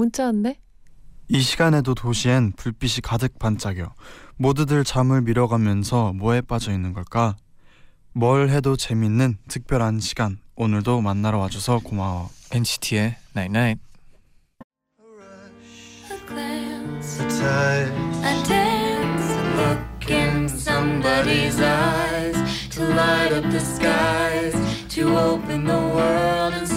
문자 왔네. 이 시간에도 도시엔 불빛이 가득 반짝여 모두들 잠을 밀어가면서 뭐에 빠져 있는 걸까? 뭘 해도 재밌는 특별한 시간 오늘도 만나러 와줘서 고마워 NCT의 Night Night. glance, The time a dance, a look in somebody's eyes to light up the skies, to open the world and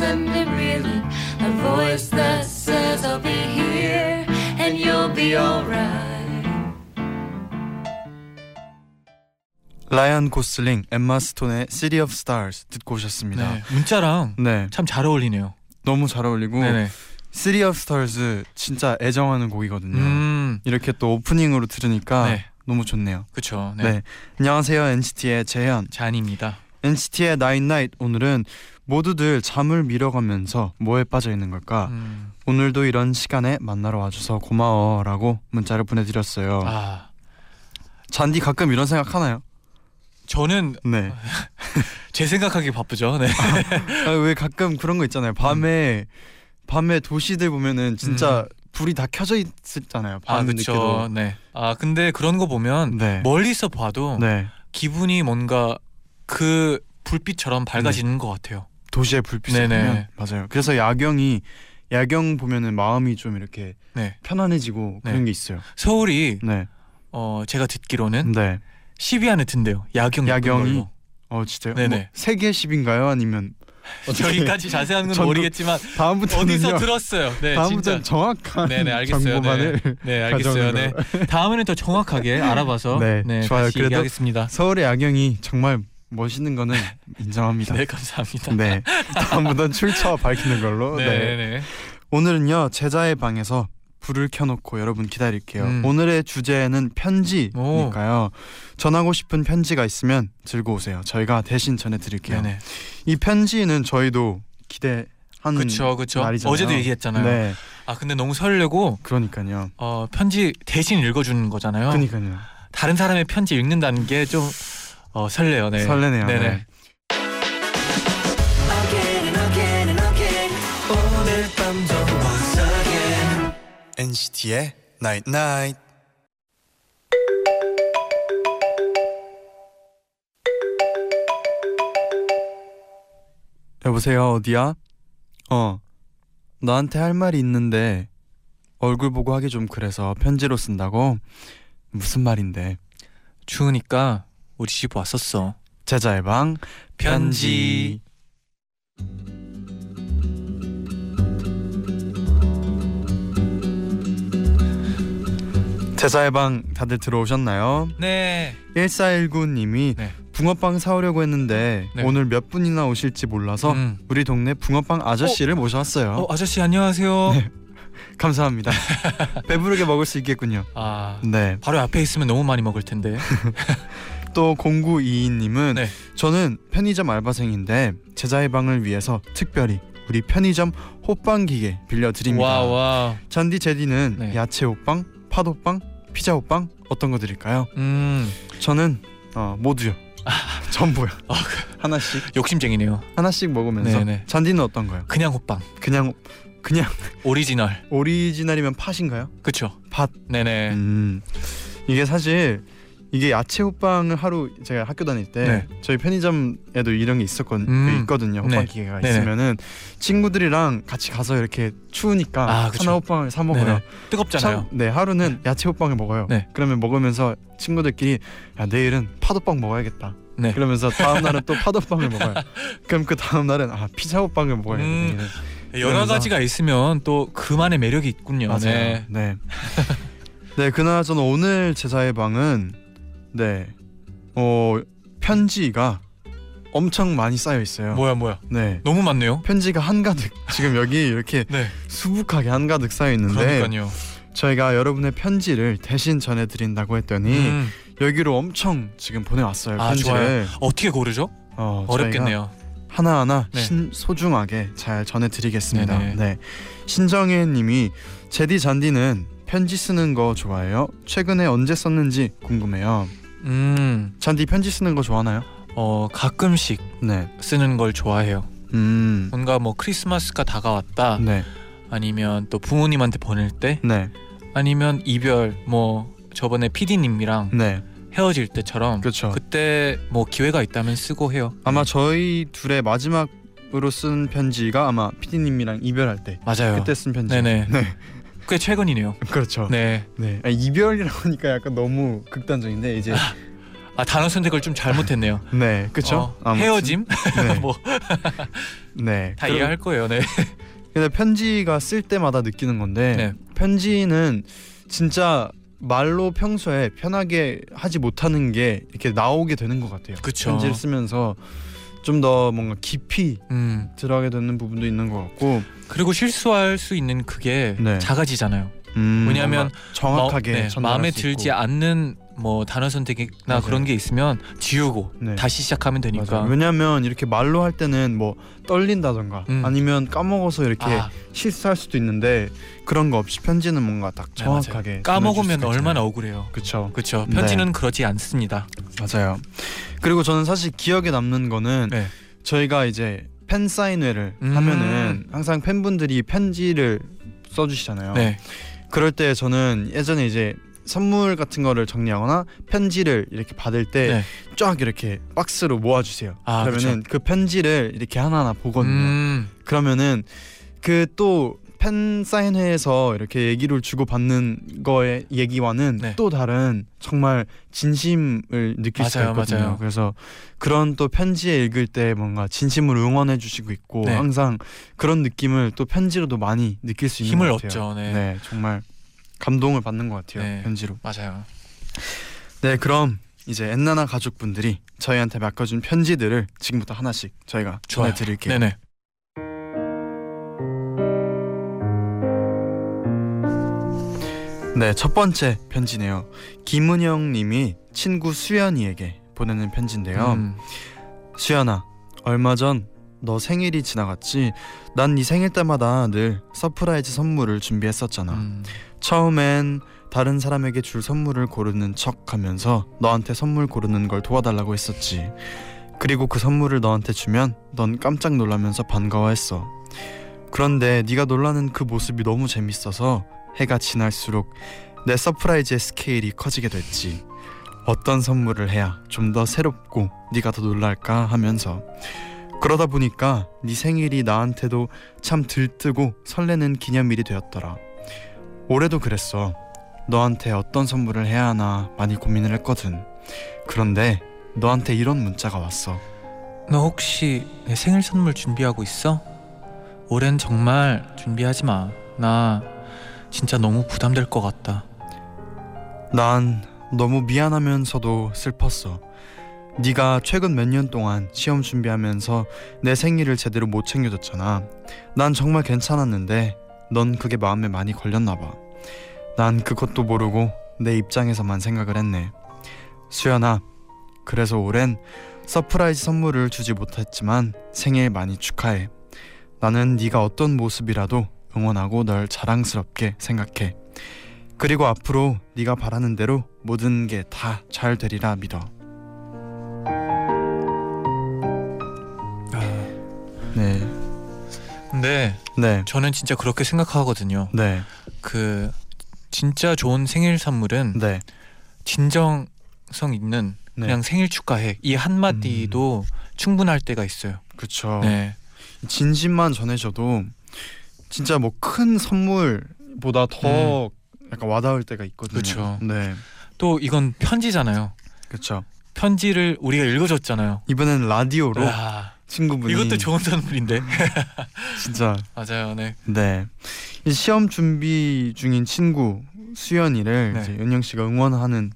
라이언 고슬링, 엠마 스톤의 City of Stars 듣고 오셨습니다. 네. 문자랑 네, 참 잘 어울리네요. 너무 잘 어울리고 네네. City of Stars 진짜 애정하는 곡이거든요. 음. 이렇게 또 오프닝으로 들으니까 네. 너무 좋네요. 그렇죠. 네. 네. 안녕하세요 NCT의 재현. 잔입니다. NCT의 Nine Night 오늘은 모두들 잠을 밀어가면서 뭐에 빠져 있는 걸까? 음. 오늘도 이런 시간에 만나러 와줘서 고마워라고 문자를 보내드렸어요. 아, 잔디 가끔 이런 생각 하나요? 저는 네. 제 생각하기 바쁘죠. 네. 아, 왜 가끔 그런 거 있잖아요. 밤에 밤에 도시들 보면은 진짜 불이 다 켜져 있잖아요. 아, 밤 그렇죠. 늦게도. 네. 아, 근데 그런 거 보면 네. 멀리서 봐도 네. 기분이 뭔가 그 불빛처럼 밝아지는 것 같아요. 도시의 네네. 보면 맞아요. 그래서 야경이 야경 보면은 마음이 좀 이렇게 네. 편안해지고 네. 그런 게 있어요. 서울이 네. 어 제가 듣기로는 네. 10위 안에 든대요. 야경 야경이? 어 진짜요? 네네. 뭐 세계 10인가요? 아니면 어떻게- 저희까지 자세한 건 모르겠지만 다음부터는요. 어디서 들었어요. 네, 다음부터는 진짜. 정확한 네네 알겠어요. 정보만을 네, 네 알겠어요. 네 다음에는 더 정확하게 알아봐서 네, 네, 좋아요. 다시 그래도 얘기하겠습니다. 서울의 야경이 정말 멋있는 거는 인정합니다. 네 감사합니다. 네. 다음부터는 출처 밝히는 걸로. 네, 네. 네. 오늘은요 제자의 방에서 불을 켜놓고 여러분 기다릴게요. 음. 오늘의 주제는 편지니까요. 전하고 싶은 편지가 있으면 들고 오세요. 저희가 대신 전해드릴게요. 네네. 이 편지는 저희도 기대하는 그렇죠, 그렇죠. 날이잖아요. 어제도 얘기했잖아요. 네, 아 근데 너무 설레고 그러니까요. 어 편지 대신 읽어주는 거잖아요. 그러니까요. 다른 사람의 편지 읽는다는 게 좀 어, 설레요. 네. 설레네요. 네네. 네. NCT의 Night Night. 여보세요 어디야? 어 나한테 할 말이 있는데 얼굴 보고 하기 좀 그래서 편지로 쓴다고 무슨 말인데 추우니까 우리 집 왔었어. 제자의 방 편지. 제자의 방 다들 들어오셨나요? 네. 1419님이 네. 붕어빵 사오려고 했는데 네. 오늘 몇 분이나 오실지 몰라서 음. 우리 동네 붕어빵 아저씨를 모셔왔어요. 어 아저씨 안녕하세요. 네. 감사합니다. 배부르게 먹을 수 있겠군요. 아 네. 바로 앞에 있으면 너무 많이 먹을 텐데. 또 0922님은 네. 저는 편의점 알바생인데 제자의 방을 위해서 특별히 우리 편의점 호빵 기계 빌려드립니다. 와 와. 잔디 제디는 네. 야채 호빵, 팥 호빵, 피자 호빵 어떤 거 드릴까요? 음 저는 어, 모두요. 전부요. 아, 하나씩 욕심쟁이네요. 하나씩 먹으면서 네네. 잔디는 어떤 거요? 그냥 호빵. 그냥 그냥 오리지널. 오리지널이면 팥인가요? 그쵸? 팥. 네네. 음 이게 사실 이게 야채 호빵을 하루 제가 학교 다닐 때 네. 저희 편의점에도 이런 게 있었거든 음. 있거든요 호빵 네. 기계가 네네. 있으면은 친구들이랑 같이 가서 이렇게 추우니까 아. 하나 호빵을 사 먹어요. 네네. 뜨겁잖아요. 참- 네 하루는 야채 호빵을 먹어요. 네. 그러면 먹으면서 친구들끼리 야 내일은 팥호빵 먹어야겠다. 네. 그러면서 다음 날은 또 팥호빵을 먹어요. 그럼 그 다음 날은 아 피자 호빵을 먹어야겠다. 음. 여러 가지가 있으면 또 그만의 매력이 있군요. 맞아요. 네. 네. 네, 그나저나 오늘 제자의 방은 네. 어 편지가 엄청 많이 쌓여 있어요. 뭐야 뭐야. 네. 너무 많네요. 편지가 한가득 지금 여기 이렇게 네. 수북하게 한가득 쌓여 있는데 그러니까요. 저희가 여러분의 편지를 대신 전해드린다고 했더니 음, 여기로 엄청 지금 보내왔어요 아, 편지를. 어떻게 고르죠? 어, 어렵겠네요. 하나하나 네. 신, 소중하게 잘 전해드리겠습니다. 네네. 네. 신정혜님이 제디 잔디는 편지 쓰는 거 좋아해요? 최근에 언제 썼는지 궁금해요. 음, 잔디 편지 쓰는 거 좋아하나요? 어 가끔씩 네. 쓰는 걸 좋아해요. 음. 뭔가 뭐 크리스마스가 다가왔다. 네. 아니면 또 부모님한테 보낼 때, 네. 아니면 이별 뭐 저번에 PD님이랑 네. 헤어질 때처럼 그렇죠. 그때 뭐 기회가 있다면 쓰고 해요. 아마 저희 둘의 마지막 으로 쓴 편지가 아마 PD님이랑 이별할 때 맞아요. 그때 쓴 편지. 네네. 네. 꽤 최근이네요. 그렇죠. 네. 네. 아니, 이별이라고 하니까 약간 너무 극단적인데 이제 아 단어 선택을 좀 잘못했네요. 네. 그렇죠. 어. 헤어짐 네. 뭐 네. 다 그럼- 이해할 거예요. 네. 근데 편지가 쓸 때마다 느끼는 건데 네. 편지는 진짜 말로 평소에 편하게 하지 못하는 게 이렇게 나오게 되는 것 같아요. 그쵸. 편지를 쓰면서 좀 더 뭔가 깊이 음. 들어가게 되는 부분도 있는 것 같고 그리고 실수할 수 있는 그게 네. 작아지잖아요. 음, 왜냐하면 정확하게 마, 네, 마음에 수 들지 있고. 않는 뭐 단어 선택이나 맞아요. 그런 게 있으면 지우고 네. 다시 시작하면 되니까. 맞아요. 왜냐하면 이렇게 말로 할 때는 뭐 떨린다던가 음. 아니면 까먹어서 이렇게 아, 실수할 수도 있는데 그런 거 없이 편지는 뭔가 딱 네. 정확하게 까먹으면 얼마나 억울해요. 그렇죠 그렇죠. 네. 편지는 그러지 않습니다. 맞아요. 그리고 저는 사실 기억에 남는 거는 네. 저희가 이제 팬 사인회를 음. 하면은 항상 팬분들이 편지를 써주시잖아요. 네. 그럴 때 저는 예전에 이제 선물 같은 거를 정리하거나 편지를 이렇게 받을 때쫙 네. 이렇게 박스로 모아주세요. 아, 그러면은 그 편지를 이렇게 하나하나 보거든요. 음, 그러면은 그 또 팬 사인회에서 이렇게 얘기를 주고 받는 거의 얘기와는 네. 또 다른 정말 진심을 느낄 수가 맞아요, 있거든요. 맞아요. 그래서 그런 또 편지에 읽을 때 뭔가 진심으로 응원해 주시고 있고 네. 항상 그런 느낌을 또 편지로도 많이 느낄 수 있는 힘을 것 같아요. 얻죠. 네. 정말 감동을 받는 것 같아요. 네. 편지로. 맞아요. 네, 그럼 이제 엔나나 가족분들이 저희한테 맡겨준 편지들을 지금부터 하나씩 저희가. 전해드릴게요. 네네. 네, 첫 번째 편지네요. 김은영 님이 친구 수연이에게 보내는 편지인데요. 음, 수연아, 얼마 전 너 생일이 지나갔지? 난 네 생일 때마다 늘 surprise 선물을 준비했었잖아. 음, 처음엔 다른 사람에게 줄 선물을 고르는 척 하면서 너한테 선물 고르는 걸 도와달라고 했었지. 그리고 그 선물을 너한테 주면 넌 깜짝 놀라면서 반가워했어. 그런데 네가 놀라는 그 모습이 너무 재밌어서 해가 지날수록 내 surprise의 스케일이 커지게 됐지. 어떤 선물을 해야 좀 더 새롭고 네가 더 놀랄까 하면서 그러다 보니까 네 생일이 나한테도 참 들뜨고 설레는 기념일이 되었더라. 올해도 그랬어. 너한테 어떤 선물을 해야 하나 많이 고민을 했거든. 그런데 너한테 이런 문자가 왔어. 너 혹시 내 생일 선물 준비하고 있어? 올해는 정말 준비하지 마. 나 진짜 너무 부담될 것 같다. 난 너무 미안하면서도 슬펐어. 네가 최근 몇 년 동안 시험 준비하면서 내 생일을 제대로 못 챙겨줬잖아. 난 정말 괜찮았는데 넌 그게 마음에 많이 걸렸나 봐. 난 그것도 모르고 내 입장에서만 생각을 했네. 수연아, 그래서 올해는 surprise 선물을 주지 못했지만 생일 많이 축하해. 나는 네가 어떤 모습이라도 응원하고 널 자랑스럽게 생각해. 그리고 앞으로 네가 바라는 대로 모든 게 다 잘 되리라 믿어. 네, 근데 네, 저는 진짜 그렇게 생각하거든요. 네, 그 진짜 좋은 생일 선물은 네, 진정성 있는 네. 그냥 생일 축하해 이 한마디도 충분할 때가 있어요. 그렇죠. 네, 진심만 전해줘도 진짜 뭐 큰 선물보다 더 약간 와닿을 때가 있거든요. 음. 그쵸. 네, 또 이건 편지잖아요. 그렇죠. 편지를 우리가 읽어줬잖아요. 이번엔 라디오로 와, 친구분이 이것도 좋은 선물인데. 진짜 맞아요, 네. 네. 이 시험 준비 중인 친구 수연이를 네. 이제 은영 씨가 응원하는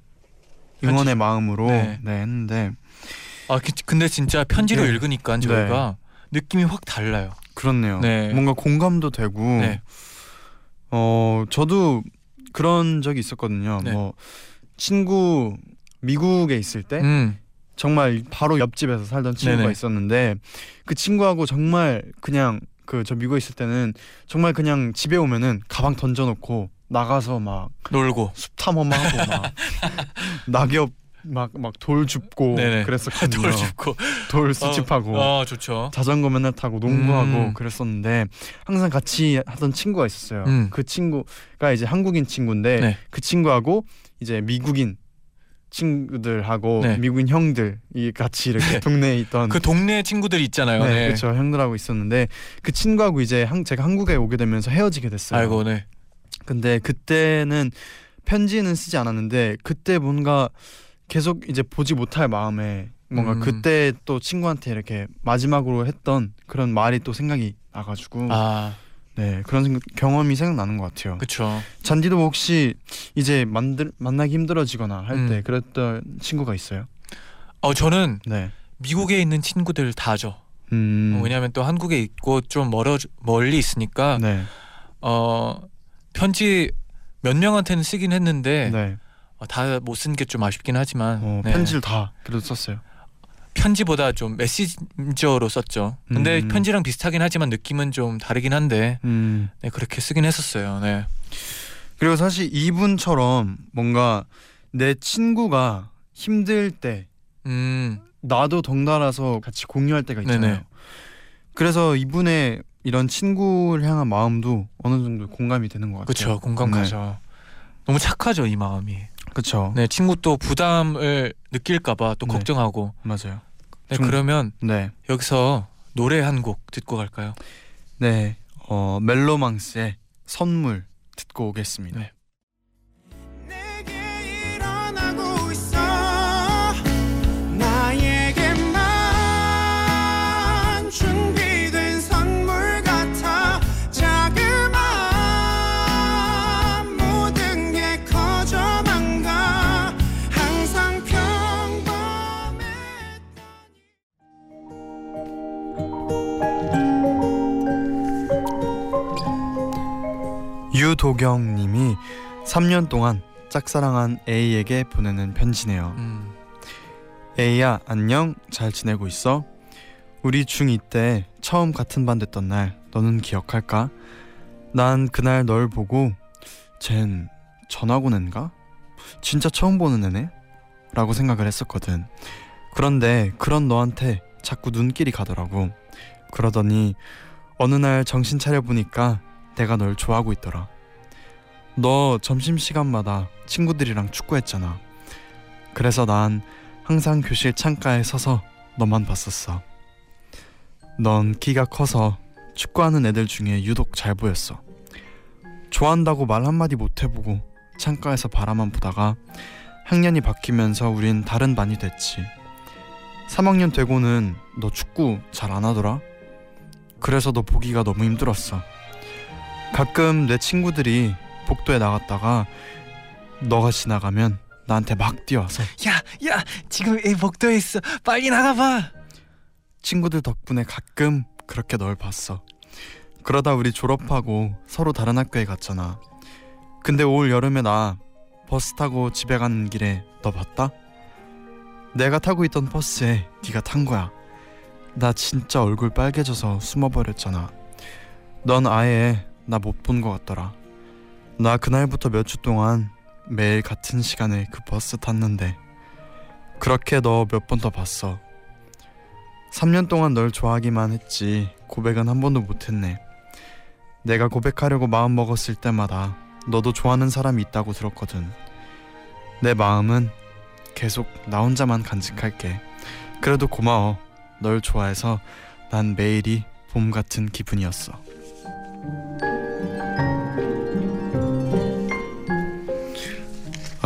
응원의 마음으로 네. 네. 했는데 아 그- 근데 진짜 편지로 네. 읽으니까 저희가 느낌이 확 달라요. 그렇네요. 네. 뭔가 공감도 되고 네. 어 저도 그런 적이 있었거든요. 네. 뭐 친구 미국에 있을 때 음. 정말 바로 옆집에서 살던 친구가 네네. 있었는데 그 친구하고 정말 그냥 그 저 미국에 있을 때는 정말 그냥 집에 오면은 가방 던져놓고 나가서 막 놀고. 숲 탐험하고 막 낙엽 막 막 돌 줍고 네네. 그랬었거든요. 돌 줍고. 돌 수집하고 어, 어, 좋죠. 자전거 맨날 타고 농구하고 음. 그랬었는데 항상 같이 하던 친구가 있었어요. 음. 그 친구가 이제 한국인 친구인데 네. 그 친구하고 이제 미국인 친구들하고 네. 미국인 형들이 같이 이렇게 동네에 있던 그 동네 친구들 있잖아요. 네, 네. 그렇죠 형들하고 있었는데 그 친구하고 이제 한, 제가 한국에 오게 되면서 헤어지게 됐어요. 아이고, 네. 근데 그때는 편지는 쓰지 않았는데 그때 뭔가 계속 이제 보지 못할 마음에 뭔가 음. 그때 또 친구한테 이렇게 마지막으로 했던 그런 말이 또 생각이 나가지고 아, 네 그런 생각, 경험이 생각나는 것 같아요. 그렇죠. 잔디도 혹시 이제 만들 만나기 힘들어지거나 할때 음. 그랬던 친구가 있어요? 어, 저는 네. 미국에 있는 친구들 다죠. 음. 어, 왜냐하면 또 한국에 있고 좀 멀어 멀리 있으니까 네. 어 편지 몇 명한테는 쓰긴 했는데 네. 어, 다못 쓴 게 좀 아쉽긴 하지만 어, 네. 편지를 다 그래도 썼어요. 편지보다 좀 메시저로 썼죠. 근데 음. 편지랑 비슷하긴 하지만 느낌은 좀 다르긴 한데 음. 네, 그렇게 쓰긴 했었어요. 네. 그리고 사실 이분처럼 뭔가 내 친구가 힘들 때 음, 나도 덩달아서 같이 공유할 때가 있잖아요. 네네. 그래서 이분의 이런 친구를 향한 마음도 어느 정도 공감이 되는 것 같아요. 그렇죠. 공감 네. 가죠. 너무 착하죠 이 마음이. 그렇죠. 네, 친구 또 부담을 느낄까봐 또 네. 걱정하고. 맞아요. 네, 좀- 그러면 네. 여기서 노래 한 곡 듣고 갈까요? 네. 어, 멜로망스의 선물 듣고 오겠습니다. 네. 유도경 님이 3년 동안 짝사랑한 A에게 보내는 편지네요. 음, A야 안녕 잘 지내고 있어? 우리 중2 때 처음 같은 반 됐던 날 너는 기억할까? 난 그날 널 보고 쟨 전학 온 앤가? 진짜 처음 보는 애네? 라고 생각을 했었거든 그런데 그런 너한테 자꾸 눈길이 가더라고 그러더니 어느 날 정신 차려 보니까 내가 널 좋아하고 있더라 너 점심시간마다 친구들이랑 축구했잖아 그래서 난 항상 교실 창가에 서서 너만 봤었어. 넌 키가 커서 축구하는 애들 중에 유독 잘 보였어. 좋아한다고 말 한마디 못 해보고 창가에서 바라만 보다가 학년이 바뀌면서 우린 다른 반이 됐지. 3학년 되고는 너 축구 잘 안 하더라? 그래서 너 보기가 너무 힘들었어. 가끔 내 친구들이 복도에 나갔다가 너가 지나가면 나한테 막 뛰어와서 야, 야, 지금 애 복도에 있어. 빨리 나가봐. 친구들 덕분에 가끔 그렇게 널 봤어. 그러다 우리 졸업하고 서로 다른 학교에 갔잖아. 근데 올 여름에 나 버스 타고 집에 가는 길에 너 봤다? 내가 타고 있던 버스에 네가 탄 거야. 나 진짜 얼굴 빨개져서 숨어버렸잖아. 넌 아예 나 못본거 같더라. 나 그날부터 몇 주 동안 매일 같은 시간에 그 버스 탔는데 그렇게 너 몇 번 더 봤어. 3년 동안 널 좋아하기만 했지 고백은 한 번도 못했네. 내가 고백하려고 마음 먹었을 때마다 너도 좋아하는 사람이 있다고 들었거든. 내 마음은 계속 나 혼자만 간직할게. 그래도 고마워. 널 좋아해서 난 매일이 봄 같은 기분이었어.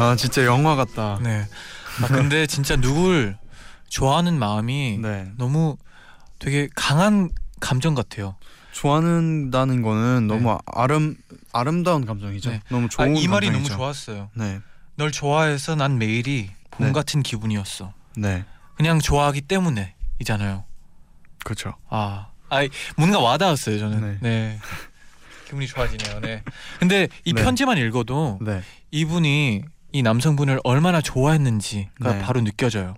아 진짜 영화 같다. 네. 아 근데 진짜 누굴 좋아하는 마음이 네. 너무 되게 강한 감정 같아요. 좋아하는다는 거는 네. 너무 아름 아름다운 감정이죠. 네. 너무 아, 좋은 이 말이 너무 감정이죠. 좋았어요. 봄널 좋아해서 난 매일이 봄 네. 같은 기분이었어. 네. 그냥 좋아하기 때문에이잖아요. 그렇죠. 아, 아 뭔가 와닿았어요 저는. 네. 네. 기분이 좋아지네요. 네. 근데 이 네. 편지만 읽어도 네. 이분이 이 남성분을 얼마나 좋아했는지가 네. 바로 느껴져요.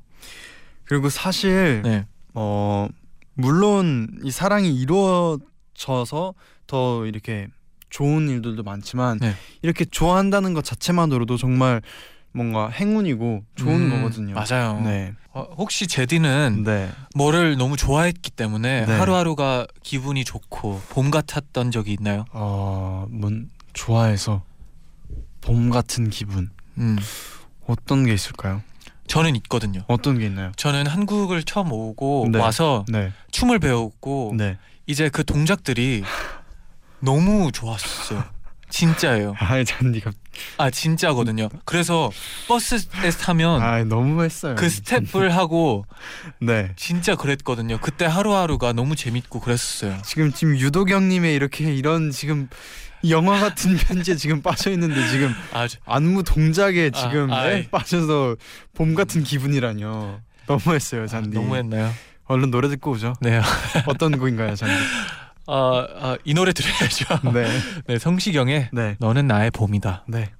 그리고 사실 네. 어 물론 이 사랑이 이루어져서 더 이렇게 좋은 일들도 많지만 네. 이렇게 좋아한다는 것 자체만으로도 정말 뭔가 행운이고 좋은 음, 거거든요. 맞아요. 네. 어, 혹시 제디는 네. 뭐를 너무 좋아했기 때문에 네. 하루하루가 기분이 좋고 봄 같았던 적이 있나요? 어, 뭔 좋아해서 봄 같은 기분 음, 어떤 게 있을까요? 저는 있거든요. 어떤 게 있나요? 저는 한국을 처음 오고 네. 와서 네. 춤을 배웠고 네. 이제 그 동작들이 너무 좋았어요. 진짜예요. 아, 잔디가 아 진짜거든요. 그래서 버스에 타면 아, 너무 했어요. 그 스텝을 하고 네. 진짜 그랬거든요. 그때 하루하루가 너무 재밌고 그랬었어요. 지금 지금 유도경 님의 이렇게 이런 지금 영화 같은 편지에 지금 빠져 있는데 지금 아주 안무 동작에 아, 지금 네, 아이. 빠져서 봄 같은 기분이라뇨. 너무했어요, 잔디. 너무했나요? 얼른 노래 듣고 오죠. 네. 어떤 곡인가요, 잔디? 아, 아, 이 노래 들어야죠. 네. 네, 성시경의 네. 너는 나의 봄이다. 네.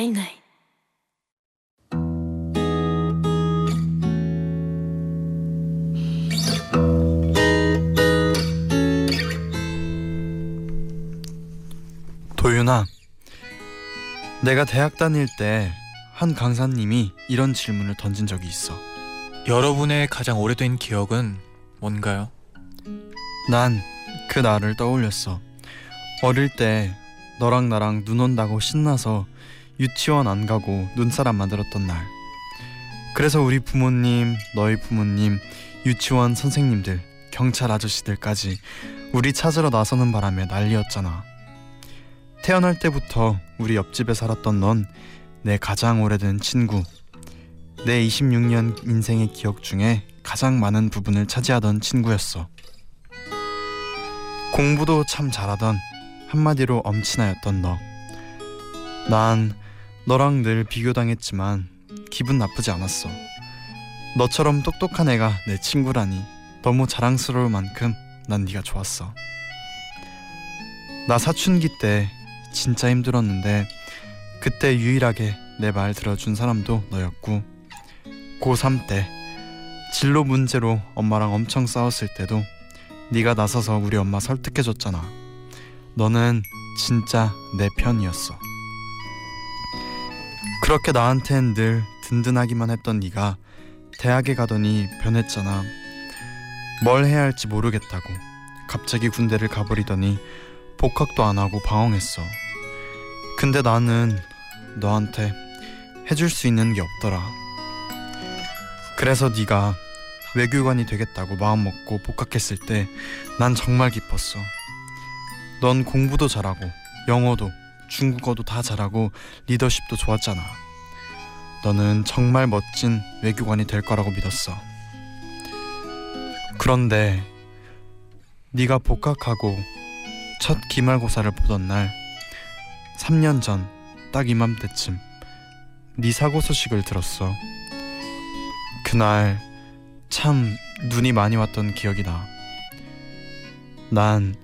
Night night 도윤아. 내가 대학 다닐 때 한 강사님이 이런 질문을 던진 적이 있어. 여러분의 가장 오래된 기억은 뭔가요? 난 그 날을 떠올렸어. 어릴 때 너랑 나랑 눈 온다고 신나서 유치원 안 가고 눈사람 만들었던 날. 그래서 우리 부모님, 너희 부모님, 유치원 선생님들, 경찰 아저씨들까지 우리 찾으러 나서는 바람에 난리였잖아. 태어날 때부터 우리 옆집에 살았던 넌 내 가장 오래된 친구. 내 26년 인생의 기억 중에 가장 많은 부분을 차지하던 친구였어. 공부도 참 잘하던 한마디로 엄친아였던 너. 난 너랑 늘 비교당했지만 기분 나쁘지 않았어. 너처럼 똑똑한 애가 내 친구라니 너무 자랑스러울 만큼 난 네가 좋았어. 나 사춘기 때 진짜 힘들었는데 그때 유일하게 내 말 들어준 사람도 너였고 고3 때 진로 문제로 엄마랑 엄청 싸웠을 때도 네가 나서서 우리 엄마 설득해줬잖아. 너는 진짜 내 편이었어. 그렇게 나한텐 늘 든든하기만 했던 네가 대학에 가더니 변했잖아. 뭘 해야 할지 모르겠다고 갑자기 군대를 가버리더니 복학도 안 하고 방황했어. 근데 나는 너한테 해줄 수 있는 게 없더라. 그래서 네가 외교관이 되겠다고 마음 먹고 복학했을 때 난 정말 기뻤어. 넌 공부도 잘하고 영어도 중국어도 다 잘하고 리더십도 좋았잖아. 너는 정말 멋진 외교관이 될 거라고 믿었어. 그런데 네가 복학하고 첫 기말고사를 보던 날 3년 전 딱 이맘때쯤 네 사고 소식을 들었어. 그날 참 눈이 많이 왔던 기억이 나. 난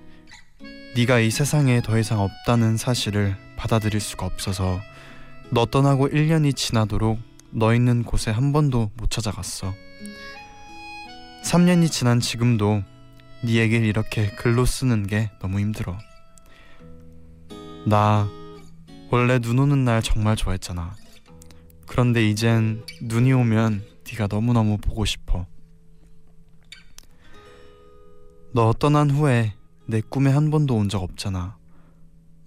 네가 이 세상에 더 이상 없다는 사실을 받아들일 수가 없어서 너 떠나고 1년이 지나도록 너 있는 곳에 한 번도 못 찾아갔어. 3년이 지난 지금도 네 얘기를 이렇게 글로 쓰는 게 너무 힘들어. 나 원래 눈 오는 날 정말 좋아했잖아. 그런데 이젠 눈이 오면 네가 너무너무 보고 싶어. 너 떠난 후에 내 꿈에 한 번도 온 적 없잖아.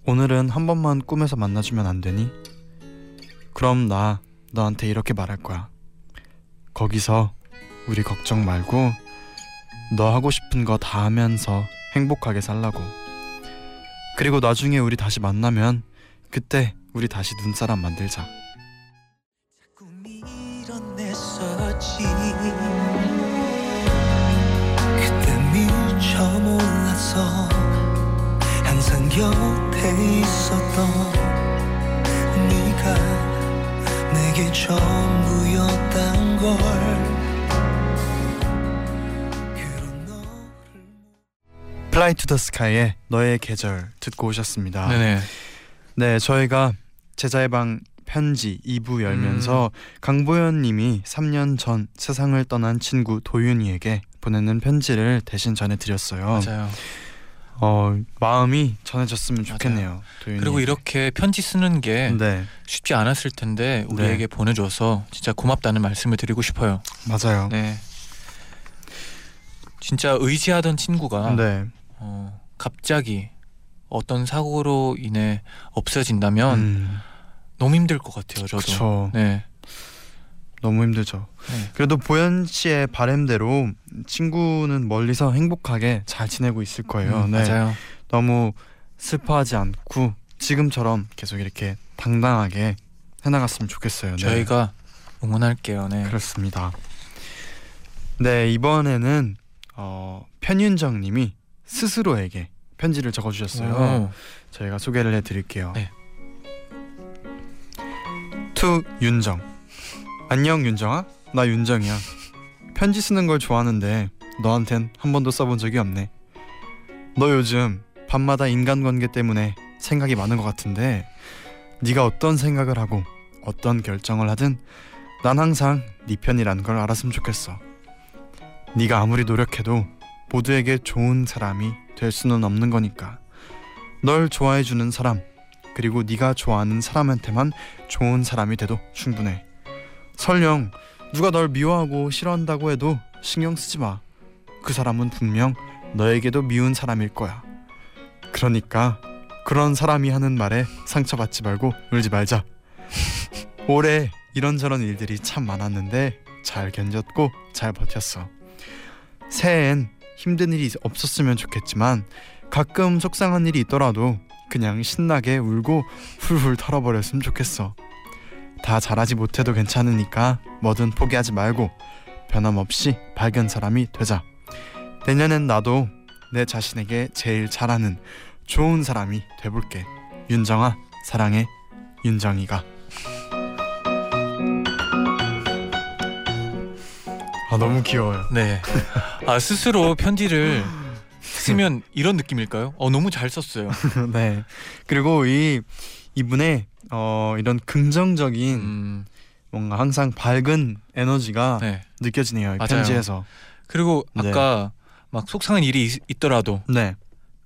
오늘은 한 번만 꿈에서 만나주면 안 되니? 그럼 나 너한테 이렇게 말할 거야. 거기서 우리 걱정 말고 너 하고 싶은 거 다 하면서 행복하게 살라고. 그리고 나중에 우리 다시 만나면 그때 우리 다시 눈사람 만들자. 곁에 있었던 네가 내게 전부였단 걸 Fly to the Sky의 너의 계절 듣고 오셨습니다. 네네. 네, 저희가 재쟈의 방 편지 2부 열면서 음. 강보현 님이 3년 전 세상을 떠난 친구 도윤이에게 보내는 편지를 대신 전해 드렸어요. 맞아요. 어, 마음이 전해졌으면 좋겠네요. 그리고 이렇게 편지 쓰는 게 네, 쉽지 않았을 텐데 우리에게 보내줘서 진짜 고맙다는 말씀을 드리고 싶어요. 맞아요. 네. 진짜 의지하던 친구가 네. 어, 갑자기 어떤 사고로 인해 없어진다면 음, 너무 힘들 것 같아요. 저도. 그쵸. 네. 너무 힘들죠. 네. 그래도 보현 씨의 바램대로 친구는 멀리서 행복하게 잘 지내고 있을 거예요. 음, 네. 맞아요. 너무 슬퍼하지 않고 지금처럼 계속 이렇게 당당하게 해나갔으면 좋겠어요. 네. 저희가 응원할게요. 네. 그렇습니다. 네 이번에는 어, 편윤정님이 스스로에게 편지를 적어주셨어요. 오, 저희가 소개를 해드릴게요. 네. To 윤정 안녕 윤정아? 나 윤정이야. 편지 쓰는 걸 좋아하는데 너한텐 한 번도 써본 적이 없네. 너 요즘 밤마다 인간관계 때문에 생각이 많은 것 같은데 네가 어떤 생각을 하고 어떤 결정을 하든 난 항상 네 편이라는 걸 알았으면 좋겠어. 네가 아무리 노력해도 모두에게 좋은 사람이 될 수는 없는 거니까. 널 좋아해주는 사람 그리고 네가 좋아하는 사람한테만 좋은 사람이 돼도 충분해. 설령 누가 널 미워하고 싫어한다고 해도 신경 쓰지 마. 그 사람은 분명 너에게도 미운 사람일 거야. 그러니까 그런 사람이 하는 말에 상처받지 말고 울지 말자. 올해 이런저런 일들이 참 많았는데 잘 견뎠고 잘 버텼어. 새해엔 힘든 일이 없었으면 좋겠지만 가끔 속상한 일이 있더라도 그냥 신나게 울고 훌훌 털어버렸으면 좋겠어. 다 잘하지 못해도 괜찮으니까 뭐든 포기하지 말고 변함없이 밝은 사람이 되자. 내년엔 나도 내 자신에게 제일 잘하는 좋은 사람이 돼볼게. 윤정아 사랑해 윤정이가. 아 너무 귀여워요. 네. 아 스스로 편지를 쓰면 이런 느낌일까요? 어 너무 잘 썼어요. 네. 그리고 이 이분의 어 이런 긍정적인 음, 뭔가 항상 밝은 에너지가 네. 느껴지네요. 편지에서. 그리고 네. 아까 막 속상한 일이 있, 있더라도 네.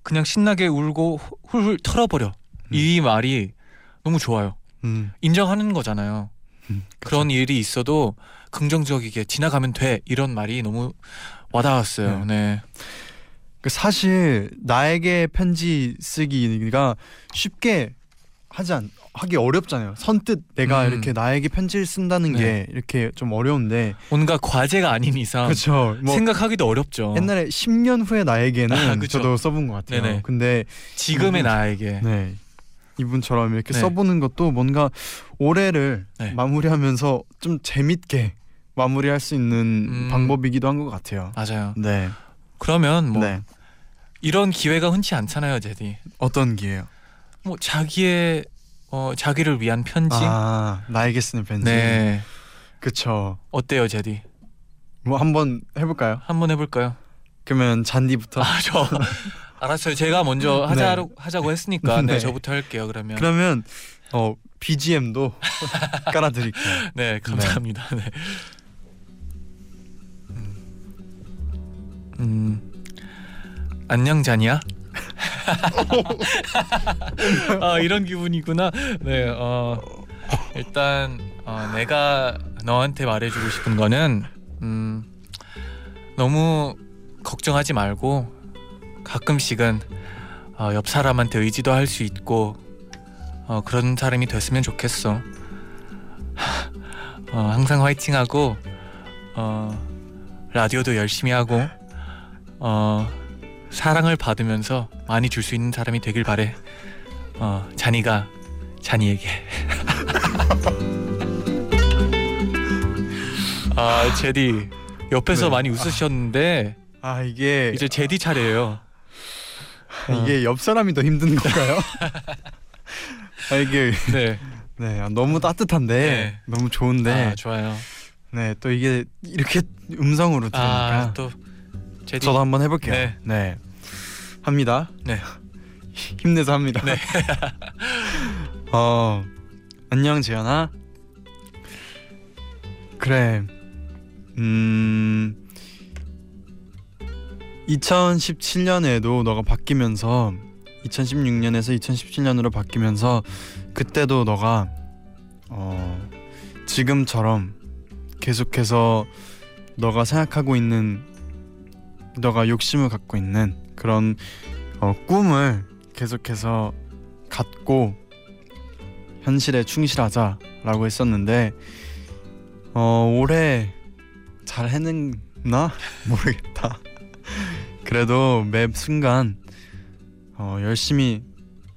그냥 신나게 울고 후- 훌훌 털어버려. 이 말이 너무 좋아요. 음. 인정하는 거잖아요. 음, 그런 일이 있어도 긍정적이게 지나가면 돼 이런 말이 너무 와닿았어요. 네. 그 사실 나에게 편지 쓰기가 쉽게 하지 않 하기 어렵잖아요. 선뜻 내가 음. 이렇게 나에게 편지를 쓴다는 네. 게 이렇게 좀 어려운데 뭔가 과제가 아닌 이상 그렇죠. 뭐 생각하기도 어렵죠. 옛날에 10년 후의 나에게는 아, 그쵸. 저도 써본 것 같아요. 네네. 근데 지금의 음. 나에게 네 이분처럼 이렇게 네. 써보는 것도 뭔가 올해를 네. 마무리하면서 좀 재밌게 마무리할 수 있는 음. 방법이기도 한 것 같아요. 맞아요. 네. 그러면 뭐 네. 이런 기회가 흔치 않잖아요, 제디. 어떤 기회요? 뭐 자기의 어 자기를 위한 편지. 아 나에게 쓰는 편지. 네. 그쵸. 어때요, 제디? 뭐 한번 해볼까요? 한번 해볼까요? 그러면 잔디부터. 아, 저 알았어요. 제가 먼저 하자 하자고 했으니까 네, 네. 저부터 할게요. 그러면. 그러면 어 BGM도 깔아드릴게요. 네, 감사합니다. 네. 음. 음. 안녕 잔이야. 아 이런 기분이구나. 네. 어 일단 어, 내가 너한테 말해주고 싶은 거는 음, 너무 걱정하지 말고 가끔씩은 어, 옆 사람한테 의지도 할 수 있고 어, 그런 사람이 됐으면 좋겠어. 어, 항상 화이팅하고 어, 라디오도 열심히 하고 어, 사랑을 받으면서 많이 줄 수 있는 사람이 되길 바래. 어, 잔이가 잔이에게. 아 제디 옆에서 네. 많이 웃으셨는데 아 이게 이제 제디 차례예요. 이게 옆 사람이 더 힘든 건가요? 아 이게 네. 네 아, 너무 따뜻한데 네. 너무 좋은데 아 좋아요. 네또 이게 이렇게 음성으로 들으니까 아 또 제디 저도 한번 해볼게요. 네. 네. 합니다. 네. 힘내서 합니다. 네. 어 안녕 재현아. 그래. 음 2017년에도 너가 바뀌면서 2016년에서 2017년으로 바뀌면서 그때도 너가 어 지금처럼 계속해서 너가 생각하고 있는 너가 욕심을 갖고 있는 그런 어, 꿈을 계속해서 갖고 현실에 충실하자라고 했었는데 어 올해 잘 해냈나 모르겠다. 그래도 매 순간 어 열심히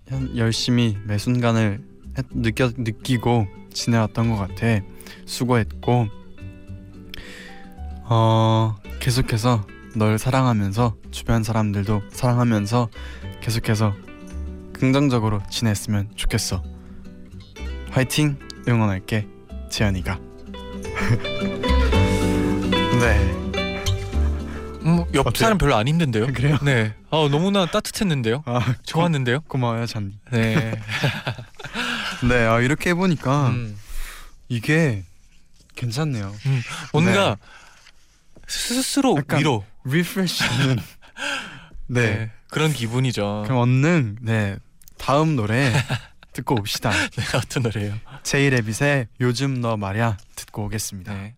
현- 열심히 매 순간을 했- 느껴 느끼고 지내왔던 것 같아. 수고했고 어 계속해서 널 사랑하면서 주변 사람들도 사랑하면서 계속해서 긍정적으로 지냈으면 좋겠어. 화이팅 응원할게 지연이가. 네 음, 옆? 사람 별로 안 힘든데요? 그래요? 네. 아 너무나 따뜻했는데요. 아 좋았는데요. 고 마워요 잔디. 네. 네 아, 이렇게 해보니까 음, 이게 괜찮네요. 뭔가 스스로 약간 위로. 리프레시는 네. 네. 그런 기분이죠. 그럼 얼른 네 다음 노래 듣고 옵시다. 네, 어떤 노래예요? 제이레빗의 요즘 너 말야 듣고 오겠습니다. 네.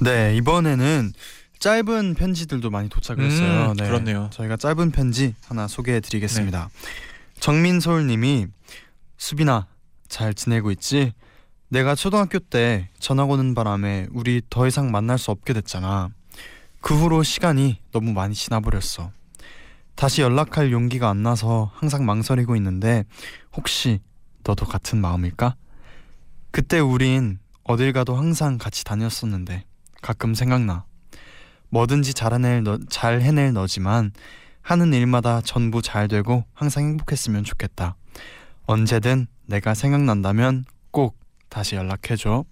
네 이번에는 짧은 편지들도 많이 도착을 했어요. 음, 그렇네요. 저희가 짧은 편지 하나 소개해드리겠습니다. 정민솔님이 수빈아 잘 지내고 있지? 내가 초등학교 때 전학 오는 바람에 우리 더 이상 만날 수 없게 됐잖아. 그 후로 시간이 너무 많이 지나버렸어. 다시 연락할 용기가 안 나서 항상 망설이고 있는데 혹시 너도 같은 마음일까? 그때 우린 어딜 가도 항상 같이 다녔었는데 가끔 생각나. 뭐든지 잘 해낼 너, 잘 해낼 너지만 하는 일마다 전부 잘 되고 항상 행복했으면 좋겠다. 언제든 내가 생각난다면 꼭 다시 연락해 줘.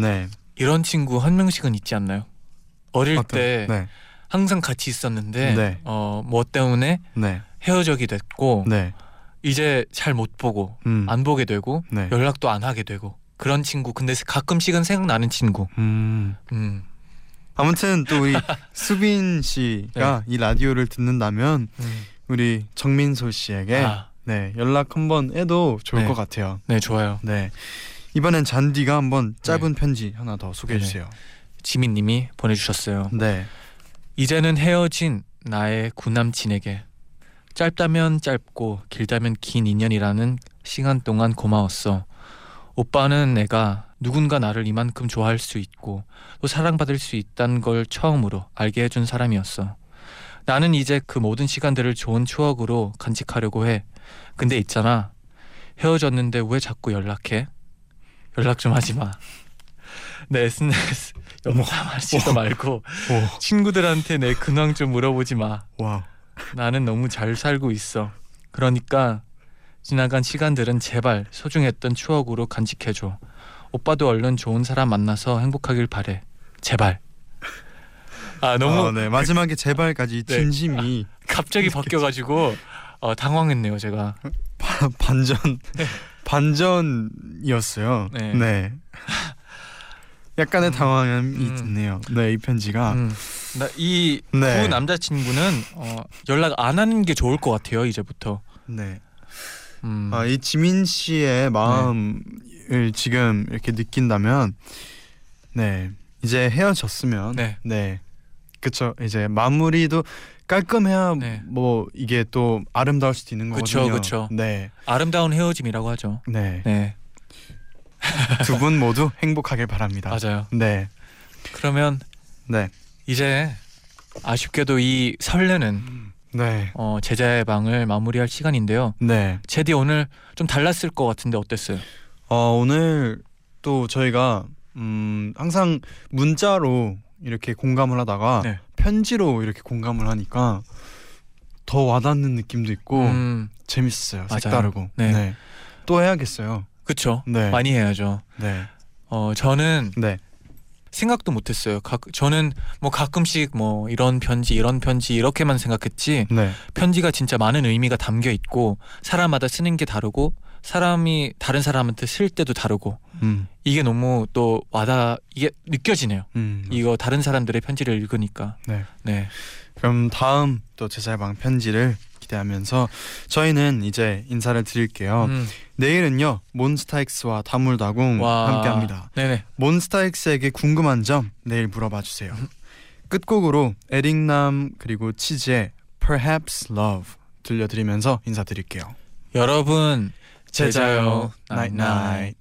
네. 이런 친구 한 명씩은 있지 않나요? 어릴 어떤- 때 네. 항상 같이 있었는데 네. 어, 뭐 때문에 네. 헤어지게 됐고 네. 이제 잘 못 보고 음. 안 보게 되고 네. 연락도 안 하게 되고 그런 친구 근데 가끔씩은 생각나는 친구 음. 음, 아무튼 또 우리 수빈 씨가 이 라디오를 듣는다면 음. 우리 정민솔 씨에게 아, 네, 연락 한번 해도 좋을 네. 것 같아요. 네 좋아요 네. 이번엔 잔디가 한번 네. 짧은 편지 하나 더 소개해 주세요. 지민님이 보내주셨어요 네. 이제는 헤어진 나의 구남친에게 짧다면 짧고 길다면 긴 인연이라는 시간 동안 고마웠어. 오빠는 내가 누군가 나를 이만큼 좋아할 수 있고 또 사랑받을 수 있다는 걸 처음으로 알게 해준 사람이었어. 나는 이제 그 모든 시간들을 좋은 추억으로 간직하려고 해. 근데 있잖아. 헤어졌는데 왜 자꾸 연락해? 연락 좀 하지 마. 내 SNS 염탐하지도 말고 오. 친구들한테 내 근황 좀 물어보지 마. 와. 나는 너무 잘 살고 있어. 그러니까 지나간 시간들은 제발 소중했던 추억으로 간직해줘. 오빠도 얼른 좋은 사람 만나서 행복하길 바래. 제발. 아 너무 어, 네 마지막에 제발까지 네. 진심이 갑자기 바뀌어가지고 어, 당황했네요 제가. 바- 반전 반전이었어요. 네. 네. 약간의 음, 당황함이 음. 드네요. 네, 이 편지가 음, 나이 네. 구 남자친구는 어, 연락 안 하는 게 좋을 것 같아요 이제부터. 네. 음, 아, 이 지민 씨의 마음을 지금 이렇게 느낀다면 네. 이제 헤어졌으면 네. 네. 그쵸 이제 마무리도 깔끔해야 네. 뭐 이게 또 아름다울 수도 있는 그쵸, 거거든요. 그쵸. 네. 아름다운 헤어짐이라고 하죠. 네. 네 두 분 모두 행복하길 바랍니다. 맞아요. 네. 그러면 네. 이제 아쉽게도 이 설레는 네. 어, 제자의 방을 마무리할 시간인데요. 네. 제디 오늘 좀 달랐을 것 같은데 어땠어요? 어, 오늘 또 저희가 음, 항상 문자로 이렇게 공감을 하다가 네. 편지로 이렇게 공감을 하니까 더 와닿는 느낌도 있고 음, 재밌었어요. 맞아요. 색다르고. 네. 또 해야겠어요. 그쵸. 네. 많이 해야죠. 네. 어, 저는 네. 생각도 못했어요. 각, 저는 뭐 가끔씩 뭐 이런 편지 이런 편지 이렇게만 생각했지 네. 편지가 진짜 많은 의미가 담겨 있고 사람마다 쓰는 게 다르고 사람이 다른 사람한테 쓸 때도 다르고 음. 이게 너무 또 와닿 이게 느껴지네요. 음. 이거 다른 사람들의 편지를 읽으니까 네. 네 그럼 다음 또 제자방 편지를 기대하면서 저희는 이제 인사를 드릴게요. 음, 내일은요 몬스타엑스와 다물다궁 와. 함께합니다. 네네 몬스타엑스에게 궁금한 점 내일 물어봐 주세요. 끝곡으로 에릭남 그리고 치즈의 Perhaps Love 들려드리면서 인사드릴게요. 여러분 제자요 나잇 나잇.